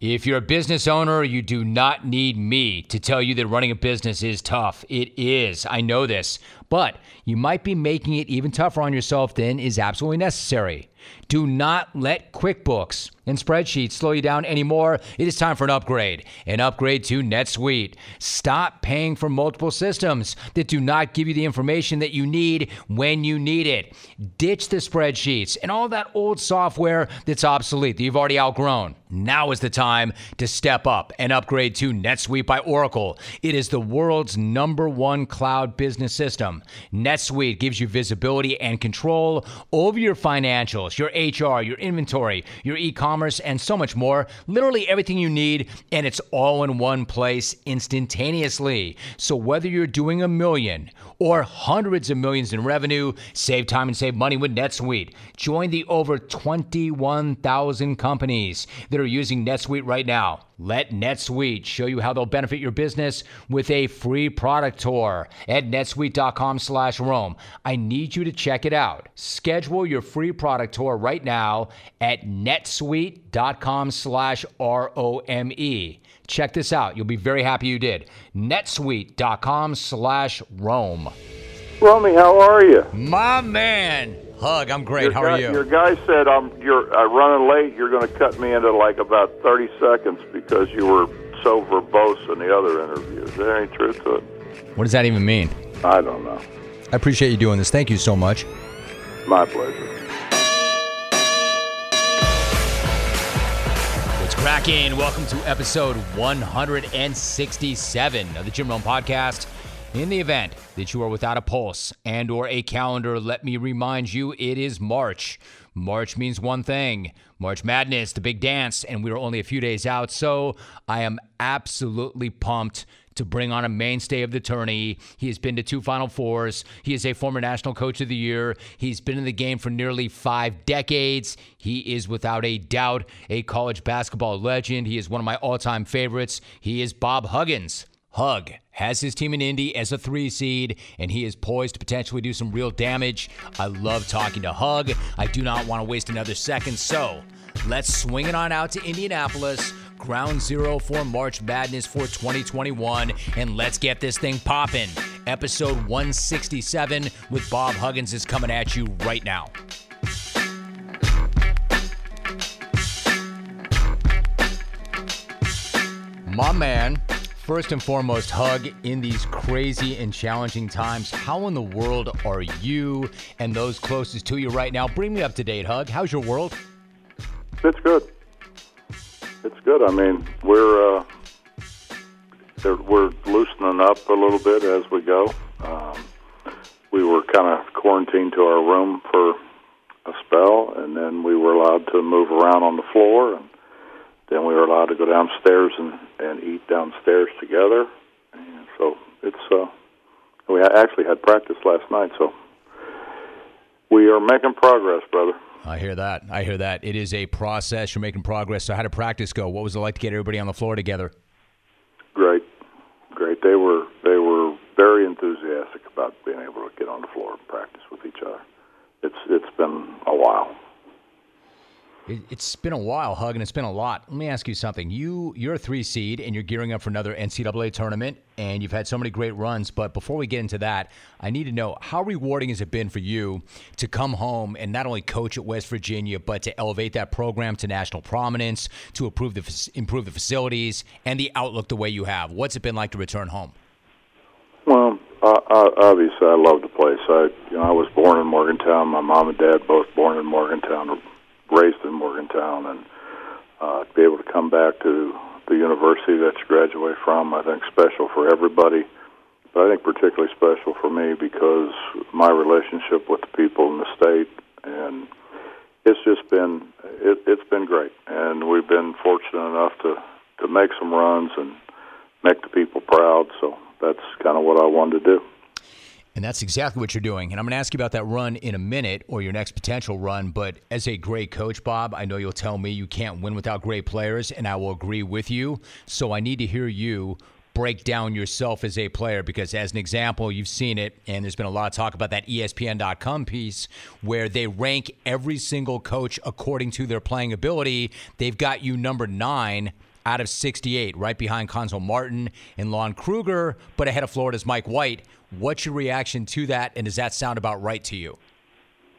If you're a business owner, you do not need me to tell you that running a business is tough. It is. I know this. But you might be making it even tougher on yourself than is absolutely necessary. Do not let QuickBooks and spreadsheets slow you down anymore. It is time for an upgrade. An upgrade to NetSuite. Stop paying for multiple systems that do not give you the information that you need when you need it. Ditch the spreadsheets and all that old software that's obsolete that you've already outgrown. Now is the time to step up and upgrade to NetSuite by Oracle. It is the world's number one cloud business system. NetSuite gives you visibility and control over your financials, your HR, your inventory, your e commerce, and so much more. Literally everything you need, and it's all in one place instantaneously. So whether you're doing a million or hundreds of millions in revenue, save time and save money with NetSuite. Join the over 21,000 companies that are using NetSuite right now. Let NetSuite show you how they'll benefit your business with a free product tour at netsuite.com slash Rome. I need you to check it out. Schedule your free product tour right now at netsuite.com/rome. Check this out. You'll be very happy you did. netsuite.com/slash/rome. Romy, how are you? My man. Hug, I'm great. Your How guy, are you? Your guy said I'm you're uh, running late. You're going to cut me into like about 30 seconds because you were so verbose in the other interview. Is there any truth to it? What does that even mean? I don't know. I appreciate you doing this. Thank you so much. My pleasure. Cracking? Welcome to episode 167 of the Jim Rome Podcast. In the event that you are without a pulse and or a calendar, let me remind you it is March. March means one thing. March Madness, the big dance, and we are only a few days out, so I am absolutely pumped to bring on a mainstay of the tourney. He has been to two Final Fours. He is a former National Coach of the Year. He's been in the game for nearly five decades. He is without a doubt a college basketball legend. He is one of my all time favorites. He is Bob Huggins. Hug has his team in Indy as a three seed, and he is poised to potentially do some real damage. I love talking to Hug. I do not want to waste another second, so let's swing it on out to Indianapolis, ground zero for March Madness for 2021, and let's get this thing popping. Episode 167 with Bob Huggins is coming at you right now. My man, first and foremost, hug in these crazy and challenging times. How in the world are you and those closest to you right now? Bring me up to date, hug. How's your world? It's good. It's good. I mean, we're uh, we're loosening up a little bit as we go. Um, we were kind of quarantined to our room for a spell, and then we were allowed to move around on the floor, and then we were allowed to go downstairs and, and eat downstairs together. And so it's uh, we actually had practice last night, so we are making progress, brother. I hear that. I hear that. It is a process. You're making progress. So, how did practice go? What was it like to get everybody on the floor together? Great, great. They were they were very enthusiastic about being able to get on the floor and practice with each other. It's it's been a while. It, it's been a while, Hug, and it's been a lot. Let me ask you something. You you're a three seed, and you're gearing up for another NCAA tournament, and you've had so many great runs. But before we get into that, I need to know how rewarding has it been for you to come home and not only coach at West Virginia, but to elevate that program to national prominence, to improve the improve the facilities and the outlook the way you have. What's it been like to return home? Well, uh, obviously, I love the place. I you know I was born in Morgantown. My mom and dad both born in Morgantown, raised in Morgantown, and uh, be able to come back to the university that you graduate from, I think special for everybody. But I think particularly special for me because my relationship with the people in the state, and it's just been it, it's been great, and we've been fortunate enough to to make some runs and make the people proud. So that's kind of what I wanted to do. And that's exactly what you're doing. And I'm going to ask you about that run in a minute or your next potential run. But as a great coach, Bob, I know you'll tell me you can't win without great players, and I will agree with you. So I need to hear you break down yourself as a player because, as an example, you've seen it, and there's been a lot of talk about that ESPN.com piece where they rank every single coach according to their playing ability. They've got you number nine out of 68, right behind Cuonzo Martin and Lon Kruger, but ahead of Florida's Mike White. What's your reaction to that, and does that sound about right to you?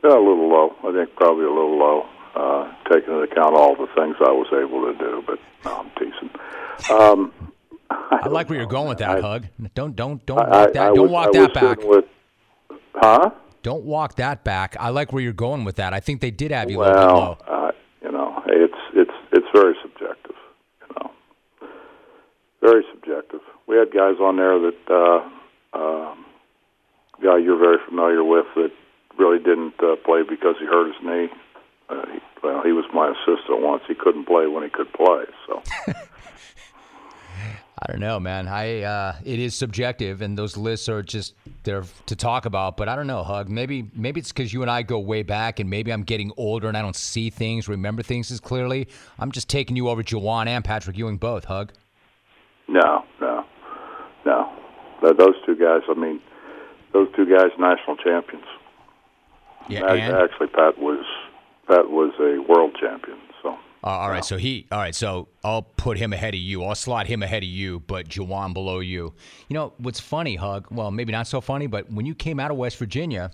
Yeah, a little low. I think probably a little low, uh, taking into account all the things I was able to do. But no, I'm teasing. Um, I, I like where you're going with that, I, Hug. Don't don't don't walk that. don't was, walk that back. With, huh? Don't walk that back. I like where you're going with that. I think they did have you well, a little low. Uh, you know, it's it's it's very subjective. You know, very subjective. We had guys on there that uh, um, guy you're very familiar with that really didn't uh, play because he hurt his knee. Uh, he, well, he was my assistant once. He couldn't play when he could play. So. I don't know, man. I uh, it is subjective, and those lists are just there to talk about. But I don't know, Hug. Maybe maybe it's because you and I go way back, and maybe I'm getting older and I don't see things, remember things as clearly. I'm just taking you over Juwan and Patrick Ewing both, Hug. No, no, no. Those two guys. I mean, those two guys, national champions. Yeah, and? actually, Pat was Pat was a world champion. So. Uh, all right, so he. All right, so I'll put him ahead of you. I'll slot him ahead of you, but Juwan below you. You know what's funny, Hug? Well, maybe not so funny, but when you came out of West Virginia,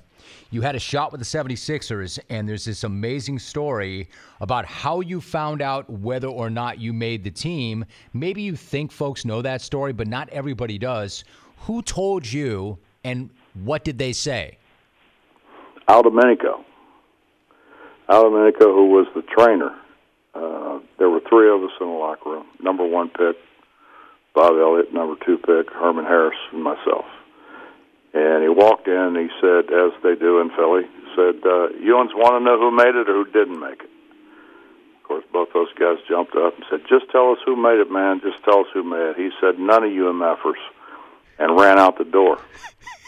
you had a shot with the 76ers, and there's this amazing story about how you found out whether or not you made the team. Maybe you think folks know that story, but not everybody does. Who told you, and what did they say? Al Domenico. Al Domenico, who was the trainer. Uh, there were three of us in the locker room. Number one pick, Bob Elliott. Number two pick, Herman Harris, and myself. And he walked in and he said, as they do in Philly, said, uh, "You ones want to know who made it or who didn't make it?" Of course, both those guys jumped up and said, "Just tell us who made it, man. Just tell us who made it." He said, "None of you MFers," and ran out the door.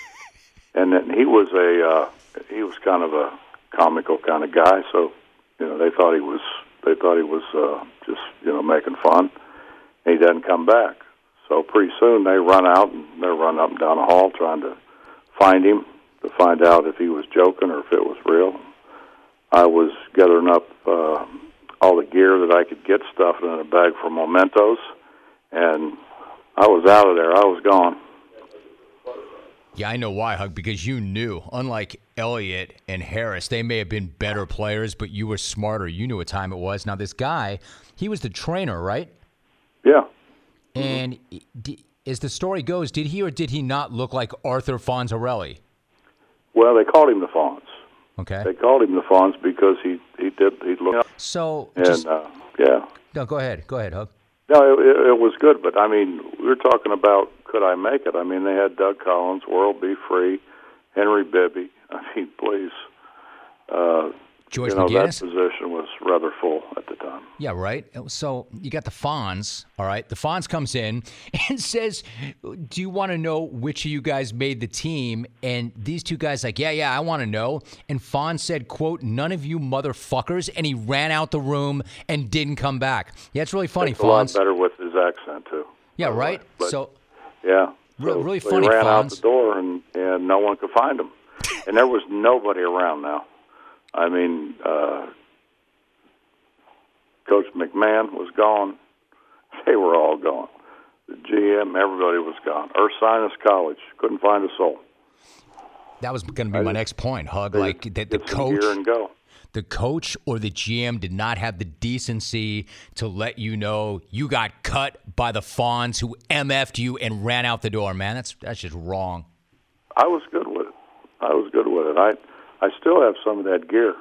and then he was a uh, he was kind of a comical kind of guy, so you know they thought he was they thought he was uh, just you know making fun. And he doesn't come back, so pretty soon they run out and they're running up and down the hall trying to find him to find out if he was joking or if it was real. I was gathering up uh, all the gear that I could get, stuffed in a bag for mementos, and I was out of there. I was gone. Yeah, I know why, Hug, because you knew, unlike Elliott and Harris, they may have been better players, but you were smarter. You knew what time it was. Now, this guy, he was the trainer, right? Yeah. And mm-hmm. As the story goes, did he or did he not look like Arthur Fonzarelli? Well, they called him the Fonz. Okay. They called him the Fonz because he he did he looked. So and just, uh, yeah. No, go ahead. Go ahead, Hug. No, it, it was good, but I mean, we were talking about could I make it? I mean, they had Doug Collins, World B. Free, Henry Bibby. I mean, please. Uh, George you know, McGinnis? that position was rather full at the time. Yeah, right. So you got the Fonz, all right. The Fonz comes in and says, "Do you want to know which of you guys made the team?" And these two guys like, "Yeah, yeah, I want to know." And Fonz said, "Quote: None of you motherfuckers," and he ran out the room and didn't come back. Yeah, it's really funny. It's Fonz. a lot better with his accent too. Yeah, right. But, so yeah, really, really so funny. He ran Fonz. out the door and and no one could find him, and there was nobody around now. I mean, uh, Coach McMahon was gone. They were all gone. The GM, everybody was gone. Ursinus College couldn't find a soul. That was going to be my next point, Hug. Like the, the coach, gear and go. the coach or the GM did not have the decency to let you know you got cut by the Fonz who MF'd you and ran out the door. Man, that's that's just wrong. I was good with it. I was good with it. I I still have some of that gear.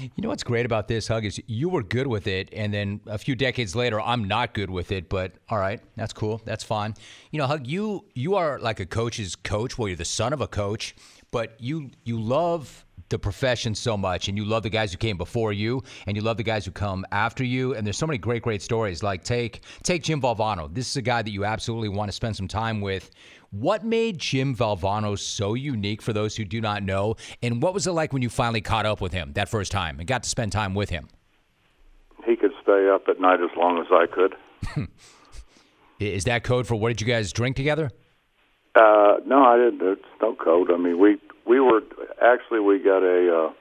You know what's great about this, Hug, is you were good with it, and then a few decades later, I'm not good with it. But all right, that's cool. That's fine. You know, Hug, you you are like a coach's coach. Well, you're the son of a coach, but you you love the profession so much, and you love the guys who came before you, and you love the guys who come after you. And there's so many great, great stories. Like take take Jim Valvano. This is a guy that you absolutely want to spend some time with. What made Jim Valvano so unique for those who do not know? And what was it like when you finally caught up with him that first time and got to spend time with him? He could stay up at night as long as I could. Is that code for what did you guys drink together? Uh, no, I didn't. It's no code. I mean, we we were actually we got a uh,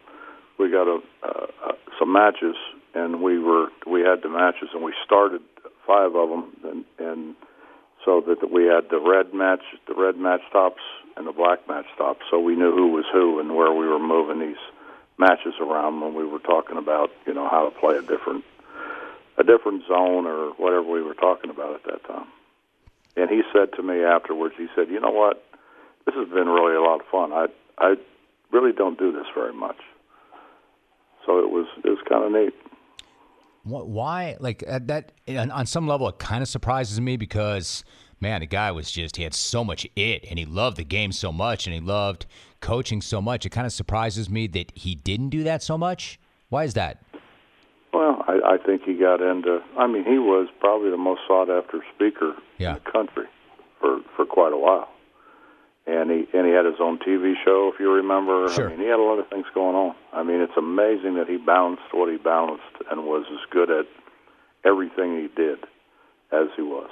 we got a uh, uh, some matches, and we were we had the matches, and we started five of them, and, and so that we had the red match, the red match tops, and the black match tops, so we knew who was who and where we were moving these matches around when we were talking about you know how to play a different a different zone or whatever we were talking about at that time. And he said to me afterwards, he said, "You know what? This has been really a lot of fun. I I really don't do this very much." So it was it was kind of neat. Why, like that? On some level, it kind of surprises me because man, the guy was just he had so much it, and he loved the game so much, and he loved coaching so much. It kind of surprises me that he didn't do that so much. Why is that? Well, I, I think he got into. I mean, he was probably the most sought after speaker yeah. in the country for for quite a while, and he and he had his own TV show, if you remember. Sure. I mean, he had a lot of things going on. I mean, it's amazing that he balanced what he balanced and was as good at everything he did as he was.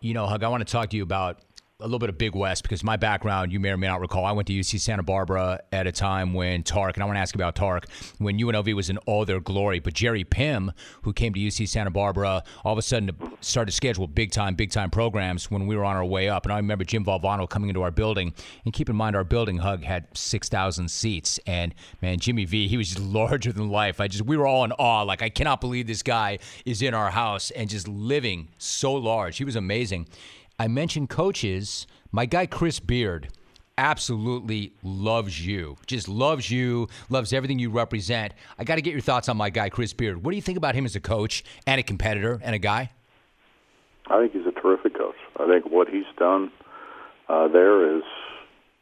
You know, Hug, I want to talk to you about a little bit of Big West because my background, you may or may not recall, I went to UC Santa Barbara at a time when Tark, and I want to ask about Tark, when UNLV was in all their glory. But Jerry Pimm, who came to UC Santa Barbara, all of a sudden started to schedule big time, big time programs when we were on our way up. And I remember Jim Valvano coming into our building. And keep in mind, our building hug had 6,000 seats. And man, Jimmy V, he was just larger than life. I just, we were all in awe. Like, I cannot believe this guy is in our house and just living so large. He was amazing. I mentioned coaches. My guy Chris Beard absolutely loves you. Just loves you, loves everything you represent. I got to get your thoughts on my guy Chris Beard. What do you think about him as a coach and a competitor and a guy? I think he's a terrific coach. I think what he's done uh, there is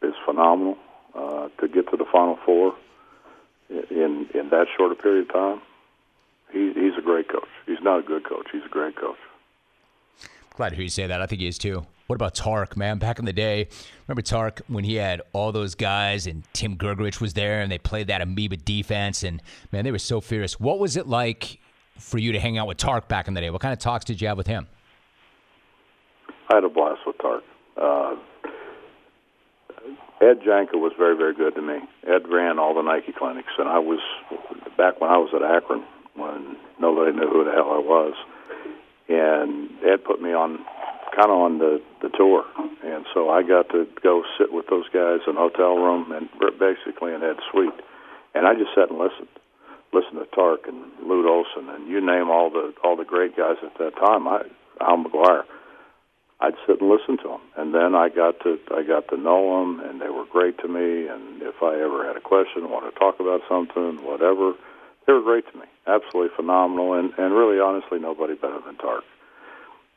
is phenomenal. Uh, to get to the Final Four in in that short a period of time, he, he's a great coach. He's not a good coach. He's a great coach. Glad to hear you say that. I think he is too. What about Tark, man? Back in the day, remember Tark when he had all those guys and Tim Grgurich was there and they played that amoeba defense and man, they were so fierce. What was it like for you to hang out with Tark back in the day? What kind of talks did you have with him? I had a blast with Tark. Uh, Ed Janka was very, very good to me. Ed ran all the Nike clinics, and I was back when I was at Akron when nobody knew who the hell I was and Ed put me on kind of on the the tour, and so I got to go sit with those guys in a hotel room and basically in Ed's suite, and I just sat and listened, listened to Tark and Lute Olson and you name all the all the great guys at that time. I Al McGuire. I'd sit and listen to them, and then I got to I got to know them, and they were great to me. And if I ever had a question, want to talk about something, whatever, they were great to me, absolutely phenomenal, and and really honestly, nobody better than Tark.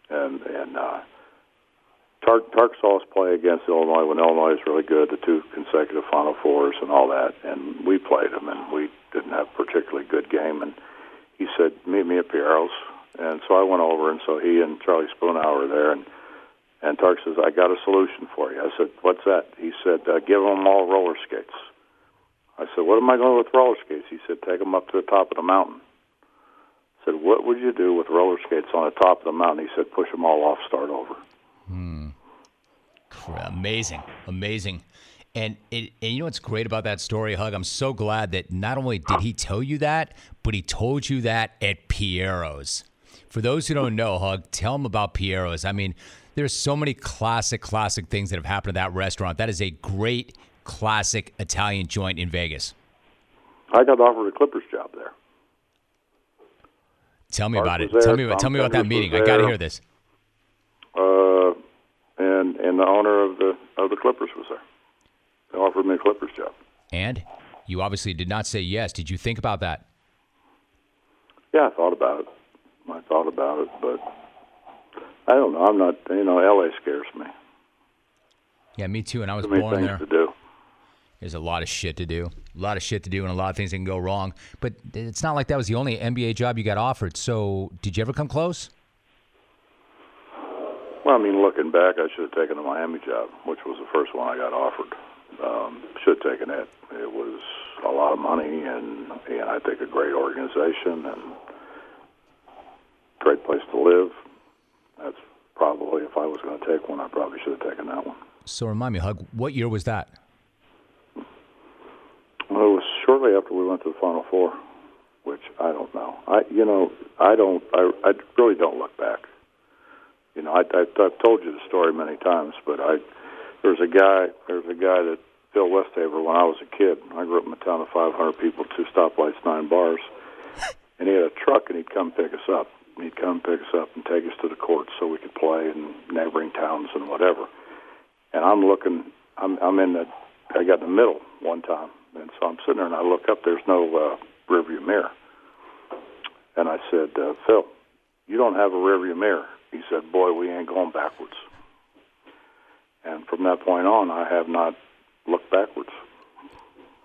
And and uh, Tark Tark saw us play against Illinois when Illinois was really good, the two consecutive Final Fours and all that, and we played them, and we didn't have a particularly good game. And he said, "Meet me at Piero's," and so I went over, and so he and Charlie Spoonhour were there, and and Tark says, "I got a solution for you." I said, "What's that?" He said, uh, "Give them all roller skates." I said, "What am I going to do with roller skates?" He said, "Take them up to the top of the mountain." I said, "What would you do with roller skates on the top of the mountain?" He said, "Push them all off, start over." Hmm. Amazing, amazing. And, it, and you know what's great about that story, Hug? I'm so glad that not only did he tell you that, but he told you that at Piero's. For those who don't know, Hug, tell them about Piero's. I mean, there's so many classic, classic things that have happened at that restaurant. That is a great classic Italian joint in Vegas? I got offered a Clippers job there. Tell me about it. There, tell me about, tell me about that meeting. I got to hear this. Uh, and and the owner of the of the Clippers was there. They offered me a Clippers job. And you obviously did not say yes. Did you think about that? Yeah, I thought about it. I thought about it, but I don't know. I'm not. You know, L.A. scares me. Yeah, me too. And I was Too born there. To do. There's a lot of shit to do, a lot of shit to do, and a lot of things that can go wrong. But it's not like that was the only NBA job you got offered. So, did you ever come close? Well, I mean, looking back, I should have taken the Miami job, which was the first one I got offered. Um, should have taken it. It was a lot of money, and and I think a great organization and great place to live. That's probably if I was going to take one, I probably should have taken that one. So remind me, Hug, what year was that? Shortly after we went to the Final Four, which I don't know. I, you know, I don't. I, I really don't look back. You know, I, I, I've told you the story many times, but I there's a guy. There's a guy that Phil Westhaver. When I was a kid, I grew up in a town of 500 people, two stoplights, nine bars, and he had a truck, and he'd come pick us up. He'd come pick us up and take us to the courts so we could play in neighboring towns and whatever. And I'm looking. I'm, I'm in the. I got in the middle one time, and so I'm sitting there and I look up. There's no uh, rearview mirror. And I said, uh, Phil, you don't have a rearview mirror. He said, Boy, we ain't going backwards. And from that point on, I have not looked backwards.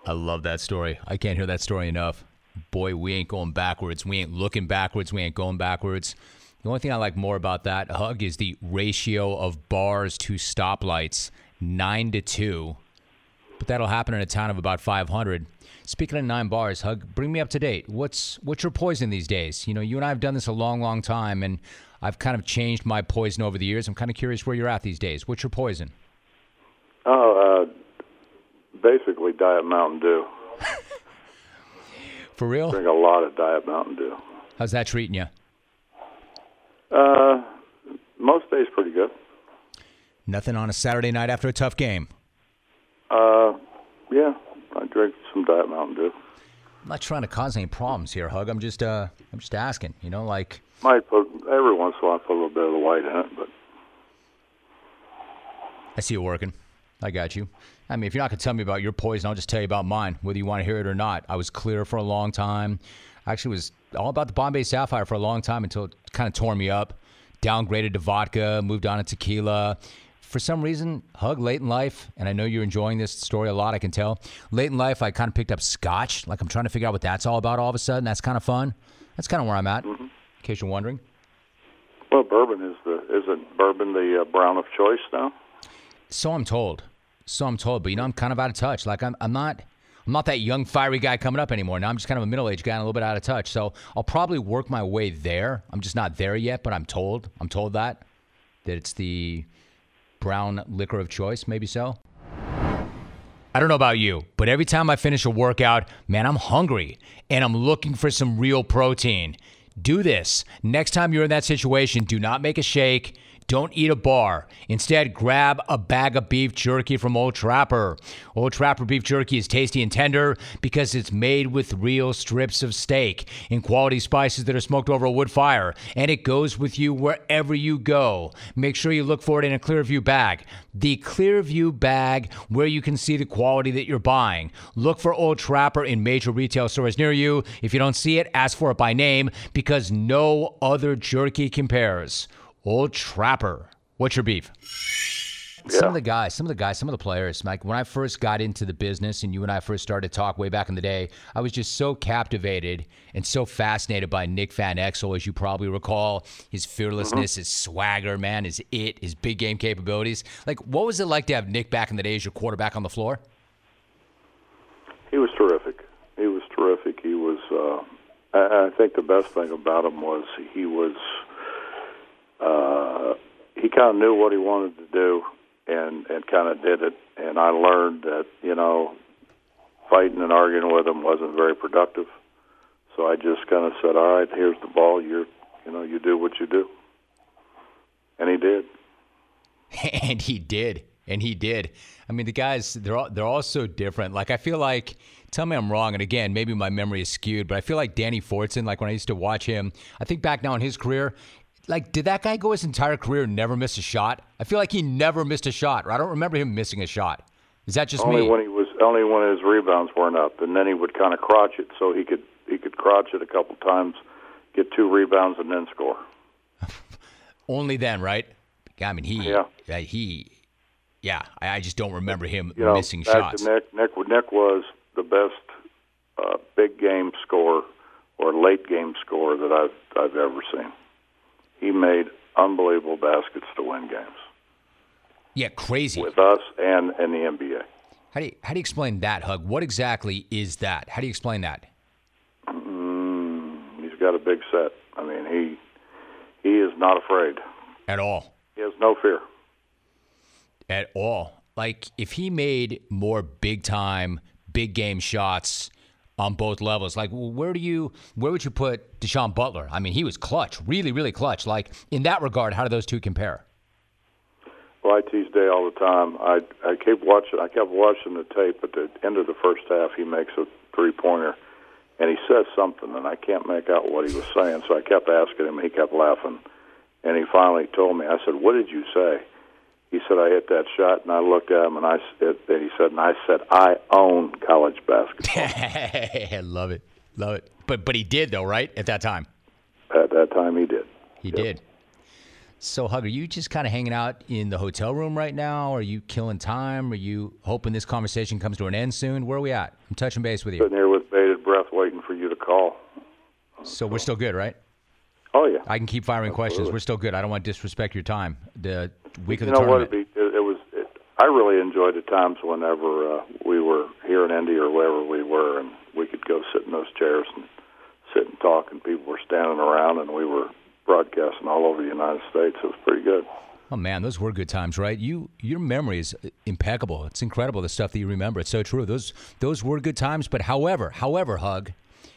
I love that story. I can't hear that story enough. Boy, we ain't going backwards. We ain't looking backwards. We ain't going backwards. The only thing I like more about that hug is the ratio of bars to stoplights, nine to two. But that'll happen in a town of about 500. Speaking of nine bars, Hug, bring me up to date. What's what's your poison these days? You know, you and I have done this a long, long time, and I've kind of changed my poison over the years. I'm kind of curious where you're at these days. What's your poison? Oh, uh, basically Diet Mountain Dew. For real? Drink a lot of Diet Mountain Dew. How's that treating you? Uh, most days pretty good. Nothing on a Saturday night after a tough game. Uh, yeah, I drink some Diet Mountain Dew. I'm not trying to cause any problems here, Hug. I'm just uh, I'm just asking. You know, like Might put every once in a while put a little bit of the white in it, but I see it working. I got you. I mean, if you're not gonna tell me about your poison, I'll just tell you about mine, whether you want to hear it or not. I was clear for a long time. I actually was all about the Bombay Sapphire for a long time until it kind of tore me up. Downgraded to vodka, moved on to tequila. For some reason, Hug late in life, and I know you're enjoying this story a lot, I can tell. Late in life, I kind of picked up scotch. Like I'm trying to figure out what that's all about all of a sudden. That's kind of fun. That's kind of where I'm at, in case you're wondering. well, bourbon is the isn't bourbon the uh, brown of choice now? So I'm told. So I'm told, but you know, I'm kind of out of touch. Like I'm, I'm not, I'm not that young fiery guy coming up anymore. Now I'm just kind of a middle-aged guy and a little bit out of touch. So I'll probably work my way there. I'm just not there yet, but I'm told. I'm told that that it's the brown liquor of choice. Maybe so. I don't know about you, but every time I finish a workout, man, I'm hungry and I'm looking for some real protein. Do this. Next time you're in that situation, do not make a shake. Don't eat a bar. Instead, grab a bag of beef jerky from Old Trapper. Old Trapper beef jerky is tasty and tender because it's made with real strips of steak and quality spices that are smoked over a wood fire, and it goes with you wherever you go. Make sure you look for it in a Clearview bag. The Clearview bag where you can see the quality that you're buying. Look for Old Trapper in major retail stores near you. If you don't see it, ask for it by name because no other jerky compares. Old Trapper. What's your beef? Some of the guys, some of the guys, some of the players, Mike, when I first got into the business and you and I first started to talk way back in the day, I was just so captivated and so fascinated by Nick Van Exel, as you probably recall. His fearlessness, his swagger, man, his it, his big game capabilities. Like, what was it like to have Nick back in the day as your quarterback on the floor? He was terrific. He was terrific. He was. Uh, I, I think the best thing about him was he was. Uh, he kind of knew what he wanted to do, and and kind of did it. And I learned that you know, fighting and arguing with him wasn't very productive. So I just kind of said, "All right, here's the ball. You're, you know, you do what you do." And he did. and he did and he did i mean the guys they're all, they're all so different like i feel like tell me i'm wrong and again maybe my memory is skewed but i feel like danny fortson like when i used to watch him i think back now in his career like did that guy go his entire career and never miss a shot i feel like he never missed a shot i don't remember him missing a shot is that just only me when he was only when his rebounds weren't up, and then he would kind of crotch it so he could he could crotch it a couple times, get two rebounds, and then score. only then right i mean he Yeah. uh, he yeah I, I just don't remember him You know, missing back shots to Nick. Nick Nick was the best uh, big game scorer or late game scorer that I've I've ever seen he made unbelievable baskets to win games. Yeah, crazy. With us and and the NBA. How do you, how do you explain that, Hug? What exactly is that? How do you explain that? Mm, he's got a big set. I mean, he he is not afraid at all. He has no fear at all. Like if he made more big time, big game shots on both levels. Like, where do you, where would you put Da'Sean Butler? I mean, he was clutch, really, really clutch. Like in that regard, how do those two compare? Well, I tease Day all the time. I I keep watching. I kept watching the tape. At the end of the first half, he makes a three pointer, and he says something, and I can't make out what he was saying. So I kept asking him. He kept laughing, and he finally told me. I said, "What did you say?" he said, I hit that shot, and I looked at him, and I and he said, and I said, I own college basketball. love it, love it. But but he did though, right? At that time. At that time, he did. He yep. did. So, Hug, are you just kind of hanging out in the hotel room right now? Are you killing time? Are you hoping this conversation comes to an end soon? Where are we at? I'm touching base with you. Sitting here with bated breath, waiting for you to call. So, so. we're still good, right? Oh yeah. I can keep firing Absolutely. questions. We're still good. I don't want to disrespect your time. The week you of the know tournament. What it, it, it was. It, I really enjoyed the times whenever uh, we were here in Indy or wherever we were, and we could go sit in those chairs and sit and talk, and people were standing around, and we were broadcasting all over the United States. It was pretty good. Oh man, those were good times, right? You your memory is impeccable. It's incredible the stuff that you remember. It's so true. Those those were good times, but however, however, Hug,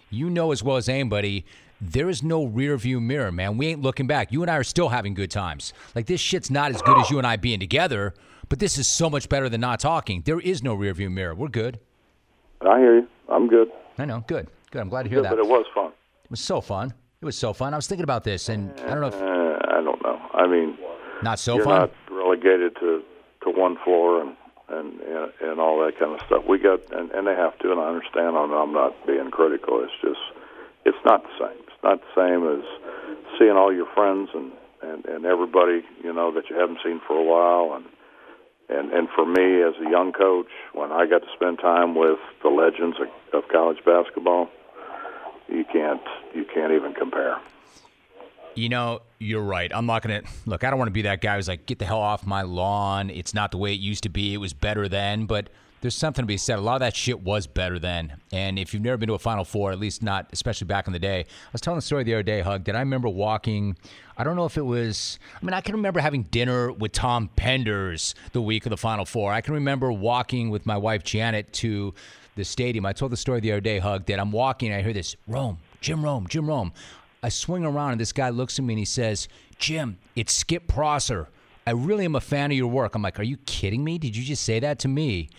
you know as well as anybody there is no rear view mirror, man. We ain't looking back. You and I are still having good times. Like this shit's not as good as you and I being together, but this is so much better than not talking. There is no rear view mirror. We're good. I hear you. I'm good. I know. Good. Good. I'm glad to hear good, that. But it was fun. It was so fun. It was so fun. I was thinking about this, and I don't know. If, eh, I don't know. I mean, not so you're fun. Not relegated to to one floor and and and all that kind of stuff. We got and, and they have to, and I understand. I'm, I'm not being critical. It's just it's not the same not the same as seeing all your friends and and and everybody you know that you haven't seen for a while. And and and for me as a young coach when I got to spend time with the legends of, of college basketball you can't you can't even compare you know, you're right. I'm not going to look, I don't want to be that guy who's like, get the hell off my lawn. It's not the way it used to be. It was better then. But there's something to be said. A lot of that shit was better then. And if you've never been to a Final Four, at least not, especially back in the day, I was telling the story the other day, Hug, that I remember walking. I don't know if it was, I mean, I can remember having dinner with Tom Penders the week of the Final Four. I can remember walking with my wife, Janet, to the stadium. I told the story the other day, Hug, that I'm walking. I hear this Rome, Jim Rome, Jim Rome. I swing around and this guy looks at me and he says, Jim, it's Skip Prosser. I really am a fan of your work. I'm like, are you kidding me? Did you just say that to me?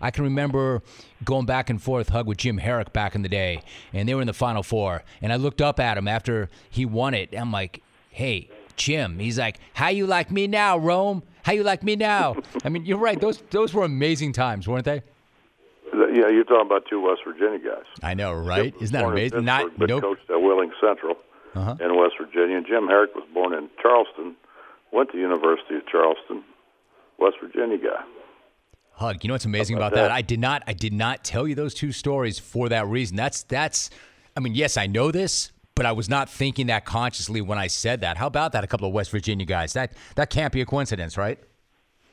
I can remember going back and forth hug with Jim Harrick back in the day, and they were in the Final Four. And I looked up at him after he won it. I'm like, hey, Jim. He's like, how you like me now, Rome? How you like me now? I mean, you're right. Those those were amazing times, weren't they? Yeah, you're talking about two West Virginia guys. I know, right? Isn't that amazing? Not nope. coached at Wheeling Central uh-huh. in West Virginia. Jim Harrick was born in Charleston, went to University of Charleston, West Virginia guy. Hug, you know what's amazing about, that? that? I did not, I did not tell you those two stories for that reason. That's that's, I mean, yes, I know this, but I was not thinking that consciously when I said that. How about that? A couple of West Virginia guys. That that can't be a coincidence, right?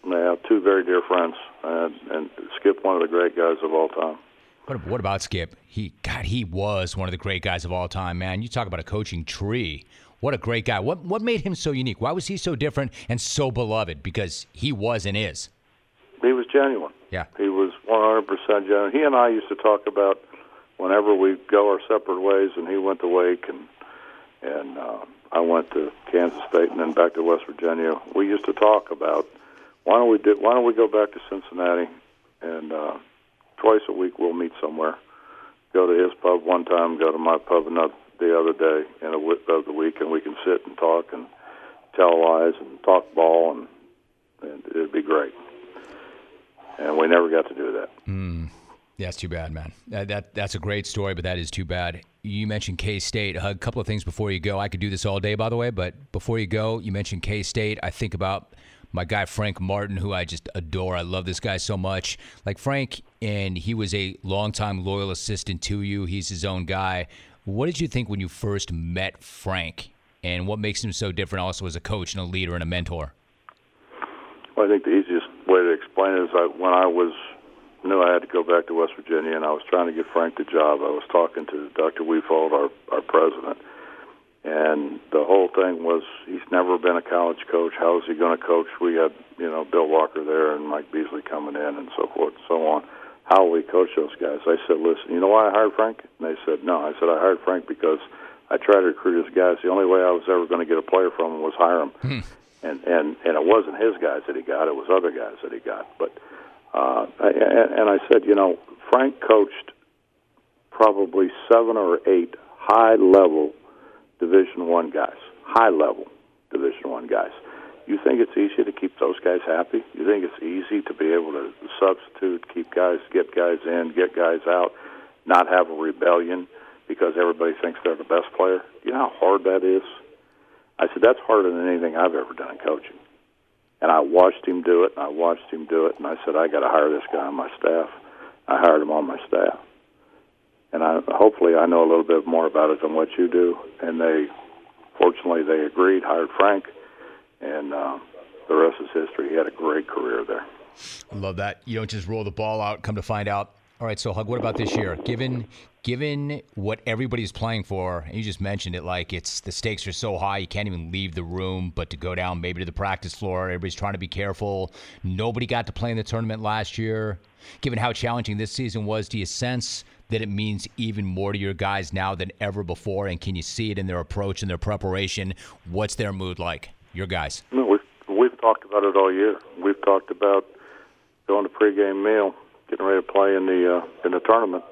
Yeah, two very dear friends, and, and Skip, one of the great guys of all time. What about Skip? He God, he was one of the great guys of all time, man. You talk about a coaching tree. What a great guy. What what made him so unique? Why was he so different and so beloved? Because he was and is. He was genuine. Yeah. He was 100% genuine. He and I used to talk about whenever we go our separate ways, and he went to Wake, and and uh, I went to Kansas State, and then back to West Virginia. We used to talk about why don't we do why don't we go back to Cincinnati and. Uh, twice a week we'll meet somewhere. Go to his pub one time, go to my pub another the other day in a w- of the week, and we can sit and talk and tell lies and talk ball, and, and it'd be great. And we never got to do that. Mm. That's too bad, man. That, that, that's a great story, but that is too bad. You mentioned K State. A couple of things before you go. I could do this all day, by the way, but before you go, you mentioned K State. I think about my guy Frank Martin, who I just adore. I love this guy so much. Like Frank, and he was a longtime loyal assistant to you. He's his own guy. What did you think when you first met Frank, and what makes him so different also as a coach and a leader and a mentor? Well, I think the easiest way to explain it is when I was knew I had to go back to West Virginia, and I was trying to get Frank the job. I was talking to Dr. Wefald, our our president, and the whole thing was he's never been a college coach. How is he going to coach? We had you know Bill Walker there and Mike Beasley coming in, and so forth and so on. How we coach those guys? I said, listen, you know why I hired Frank? And they said, no. I said, I hired Frank because I tried to recruit his guys. The only way I was ever going to get a player from him was hire him. Hmm. And, and, and it wasn't his guys that he got, it was other guys that he got. But, uh, and, and I said, you know, Frank coached probably seven or eight high level Division One guys, high level Division One guys. You think it's easy to keep those guys happy? You think it's easy to be able to substitute, keep guys, get guys in, get guys out, not have a rebellion because everybody thinks they're the best player? You know how hard that is? I said, that's harder than anything I've ever done in coaching. And I watched him do it, and I watched him do it, and I said, I got to hire this guy on my staff. I hired him on my staff and I hopefully I know a little bit more about it than what you do. And they, fortunately, they agreed, hired Frank, and uh, the rest is history. He had a great career there. I love that. You don't just roll the ball out. Come to find out. All right, so Hug, what about this year? Given given what everybody's playing for, and you just mentioned it, like it's the stakes are so high you can't even leave the room, but to go down maybe to the practice floor, everybody's trying to be careful. Nobody got to play in the tournament last year. Given how challenging this season was, do you sense that it means even more to your guys now than ever before? And can you see it in their approach and their preparation? What's their mood like, your guys? No, we've, we've talked about it all year. We've talked about going to pregame meal, getting ready to play in the uh, in the tournament,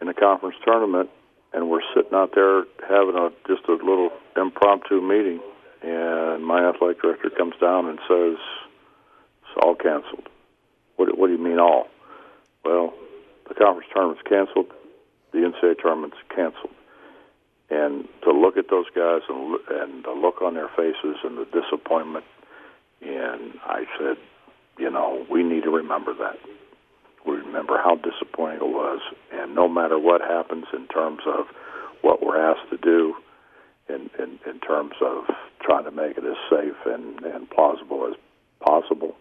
in the conference tournament, and we're sitting out there having a just a little impromptu meeting, and my athletic director comes down and says, "It's all canceled." What, what do you mean all? Well, the conference tournament's canceled, the NCAA tournament's canceled. And to look at those guys and and the look on their faces and the disappointment, and I said, you know, we need to remember that. We remember how disappointing it was, and no matter what happens in terms of what we're asked to do, in in, in terms of trying to make it as safe and, and plausible as possible,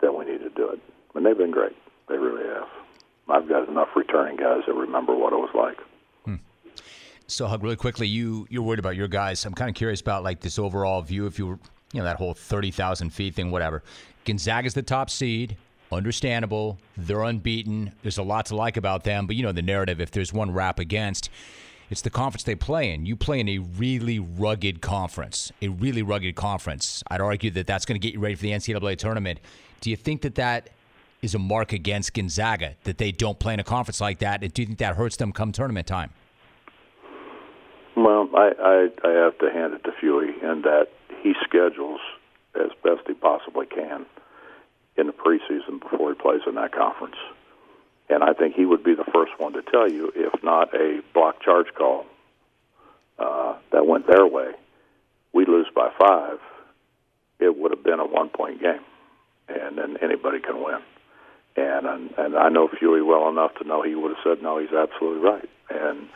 that we need to do it. And they've been great. They really have. I've got enough returning guys that remember what it was like. So, Hug, really quickly, you you're worried about your guys. I'm kind of curious about like this overall view. If you were, you know, that whole thirty thousand feet thing, whatever. Gonzaga's the top seed. Understandable. They're unbeaten. There's a lot to like about them, but you know the narrative. If there's one rap against, it's the conference they play in. You play in a really rugged conference, a really rugged conference. I'd argue that that's going to get you ready for the NCAA tournament. Do you think that that is a mark against Gonzaga that they don't play in a conference like that? And do you think that hurts them come tournament time? I, I, I have to hand it to Fuey in that he schedules as best he possibly can in the preseason before he plays in that conference. And I think he would be the first one to tell you, if not a block charge call uh, that went their way, we lose by five, it would have been a one point game, and then anybody can win and and, and I know Fuey well enough to know he would have said no. He's absolutely right, and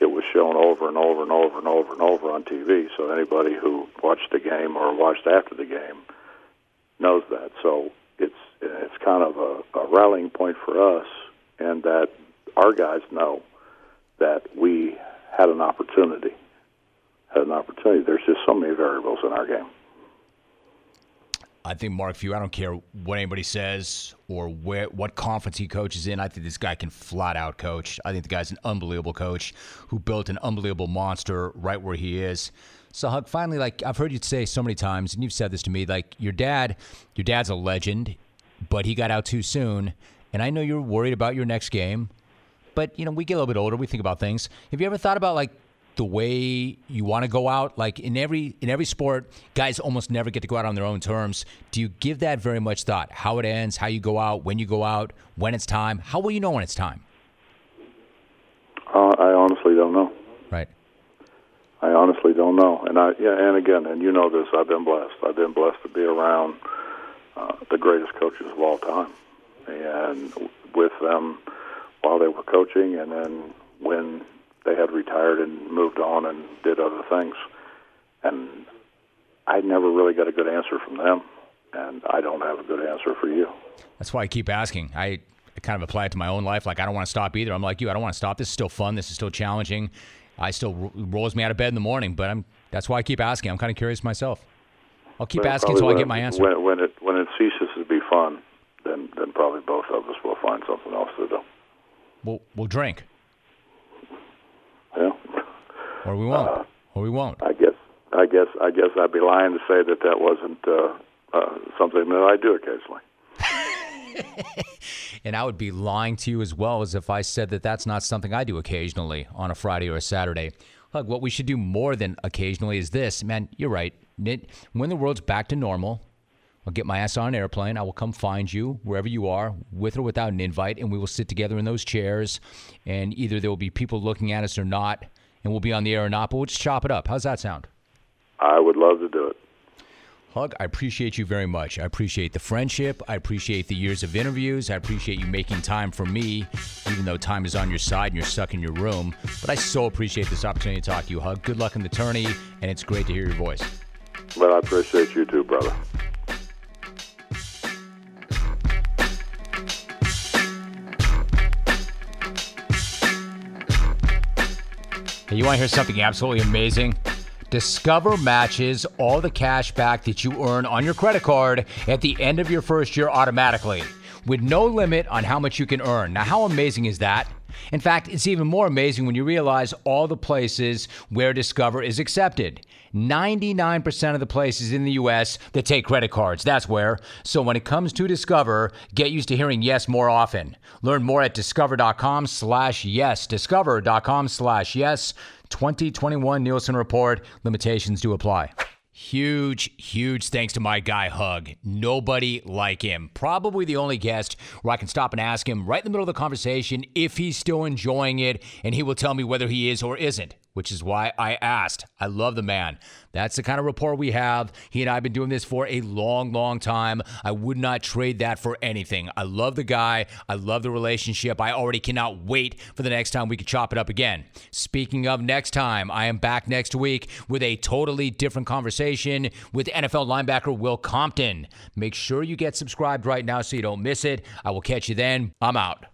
it was shown over and over and over and over and over on TV. So anybody who watched the game or watched after the game knows that. So it's it's kind of a, a rallying point for us, and that our guys know that we had an opportunity. Had an opportunity. There's just so many variables in our game. I think Mark Few. I don't care what anybody says or where what conference he coaches in. I think this guy can flat out coach. I think the guy's an unbelievable coach who built an unbelievable monster right where he is. So, Hug, finally, like I've heard you say so many times, and you've said this to me, like your dad, your dad's a legend, but he got out too soon. And I know you're worried about your next game, but you know we get a little bit older, we think about things. Have you ever thought about like the way you want to go out like in every in every sport guys almost never get to go out on their own terms. Do you give that very much thought? How it ends how you go out when you go out when it's time? How will you know when it's time? Uh, i honestly don't know. Right. I honestly don't know. And i yeah and again and you know this i've been blessed. I've been blessed to be around uh, the greatest coaches of all time. And with them while they were coaching and then when they had retired and moved on and did other things. And I never really got a good answer from them, and I don't have a good answer for you. That's why I keep asking. I kind of apply it to my own life. Like I don't want to stop either. I'm like you. I don't want to stop. This is still fun. This is still challenging. I still rolls me out of bed in the morning, but I'm that's why I keep asking. I'm kind of curious myself. I'll keep Well, asking until I get my answer. When, when it when it ceases to be fun, then then probably both of us will find something else to do. We'll we'll drink, Yeah. or we won't, Uh, or we won't. I guess I guess I guess I'd be lying to say that that wasn't uh, uh, something that I do occasionally. And I would be lying to you as well as if I said that that's not something I do occasionally on a Friday or a Saturday. Look, what we should do more than occasionally is this. Man, you're right. When the world's back to normal, I'll get my ass on an airplane. I will come find you wherever you are, with or without an invite, and we will sit together in those chairs. And either there will be people looking at us or not, and we'll be on the air or not, but we'll just chop it up. How's that sound? I would love to do it. Hug, I appreciate you very much. I appreciate the friendship. I appreciate the years of interviews. I appreciate you making time for me, even though time is on your side and you're stuck in your room. But I so appreciate this opportunity to talk to you, Hug. Good luck in the tourney, and it's great to hear your voice. Well, I appreciate you too, brother. Hey, you want to hear something absolutely amazing? Discover matches all the cash back that you earn on your credit card at the end of your first year automatically, with no limit on how much you can earn. Now, how amazing is that? In fact, it's even more amazing when you realize all the places where Discover is accepted. 99% of the places in the US that take credit cards, that's where. So when it comes to Discover, get used to hearing yes more often. Learn more at discover.com slash yes. Discover.com slash yes. 2021 Nielsen Report. Limitations do apply. Huge, huge thanks to my guy Hug. Nobody like him. Probably the only guest where I can stop and ask him right in the middle of the conversation if he's still enjoying it, and he will tell me whether he is or isn't, which is why I asked. I love the man. That's the kind of rapport we have. He and I have been doing this for a long, long time. I would not trade that for anything. I love the guy. I love the relationship. I already cannot wait for the next time we can chop it up again. Speaking of next time, I am back next week with a totally different conversation with NFL linebacker Will Compton. Make sure you get subscribed right now so you don't miss it. I will catch you then. I'm out.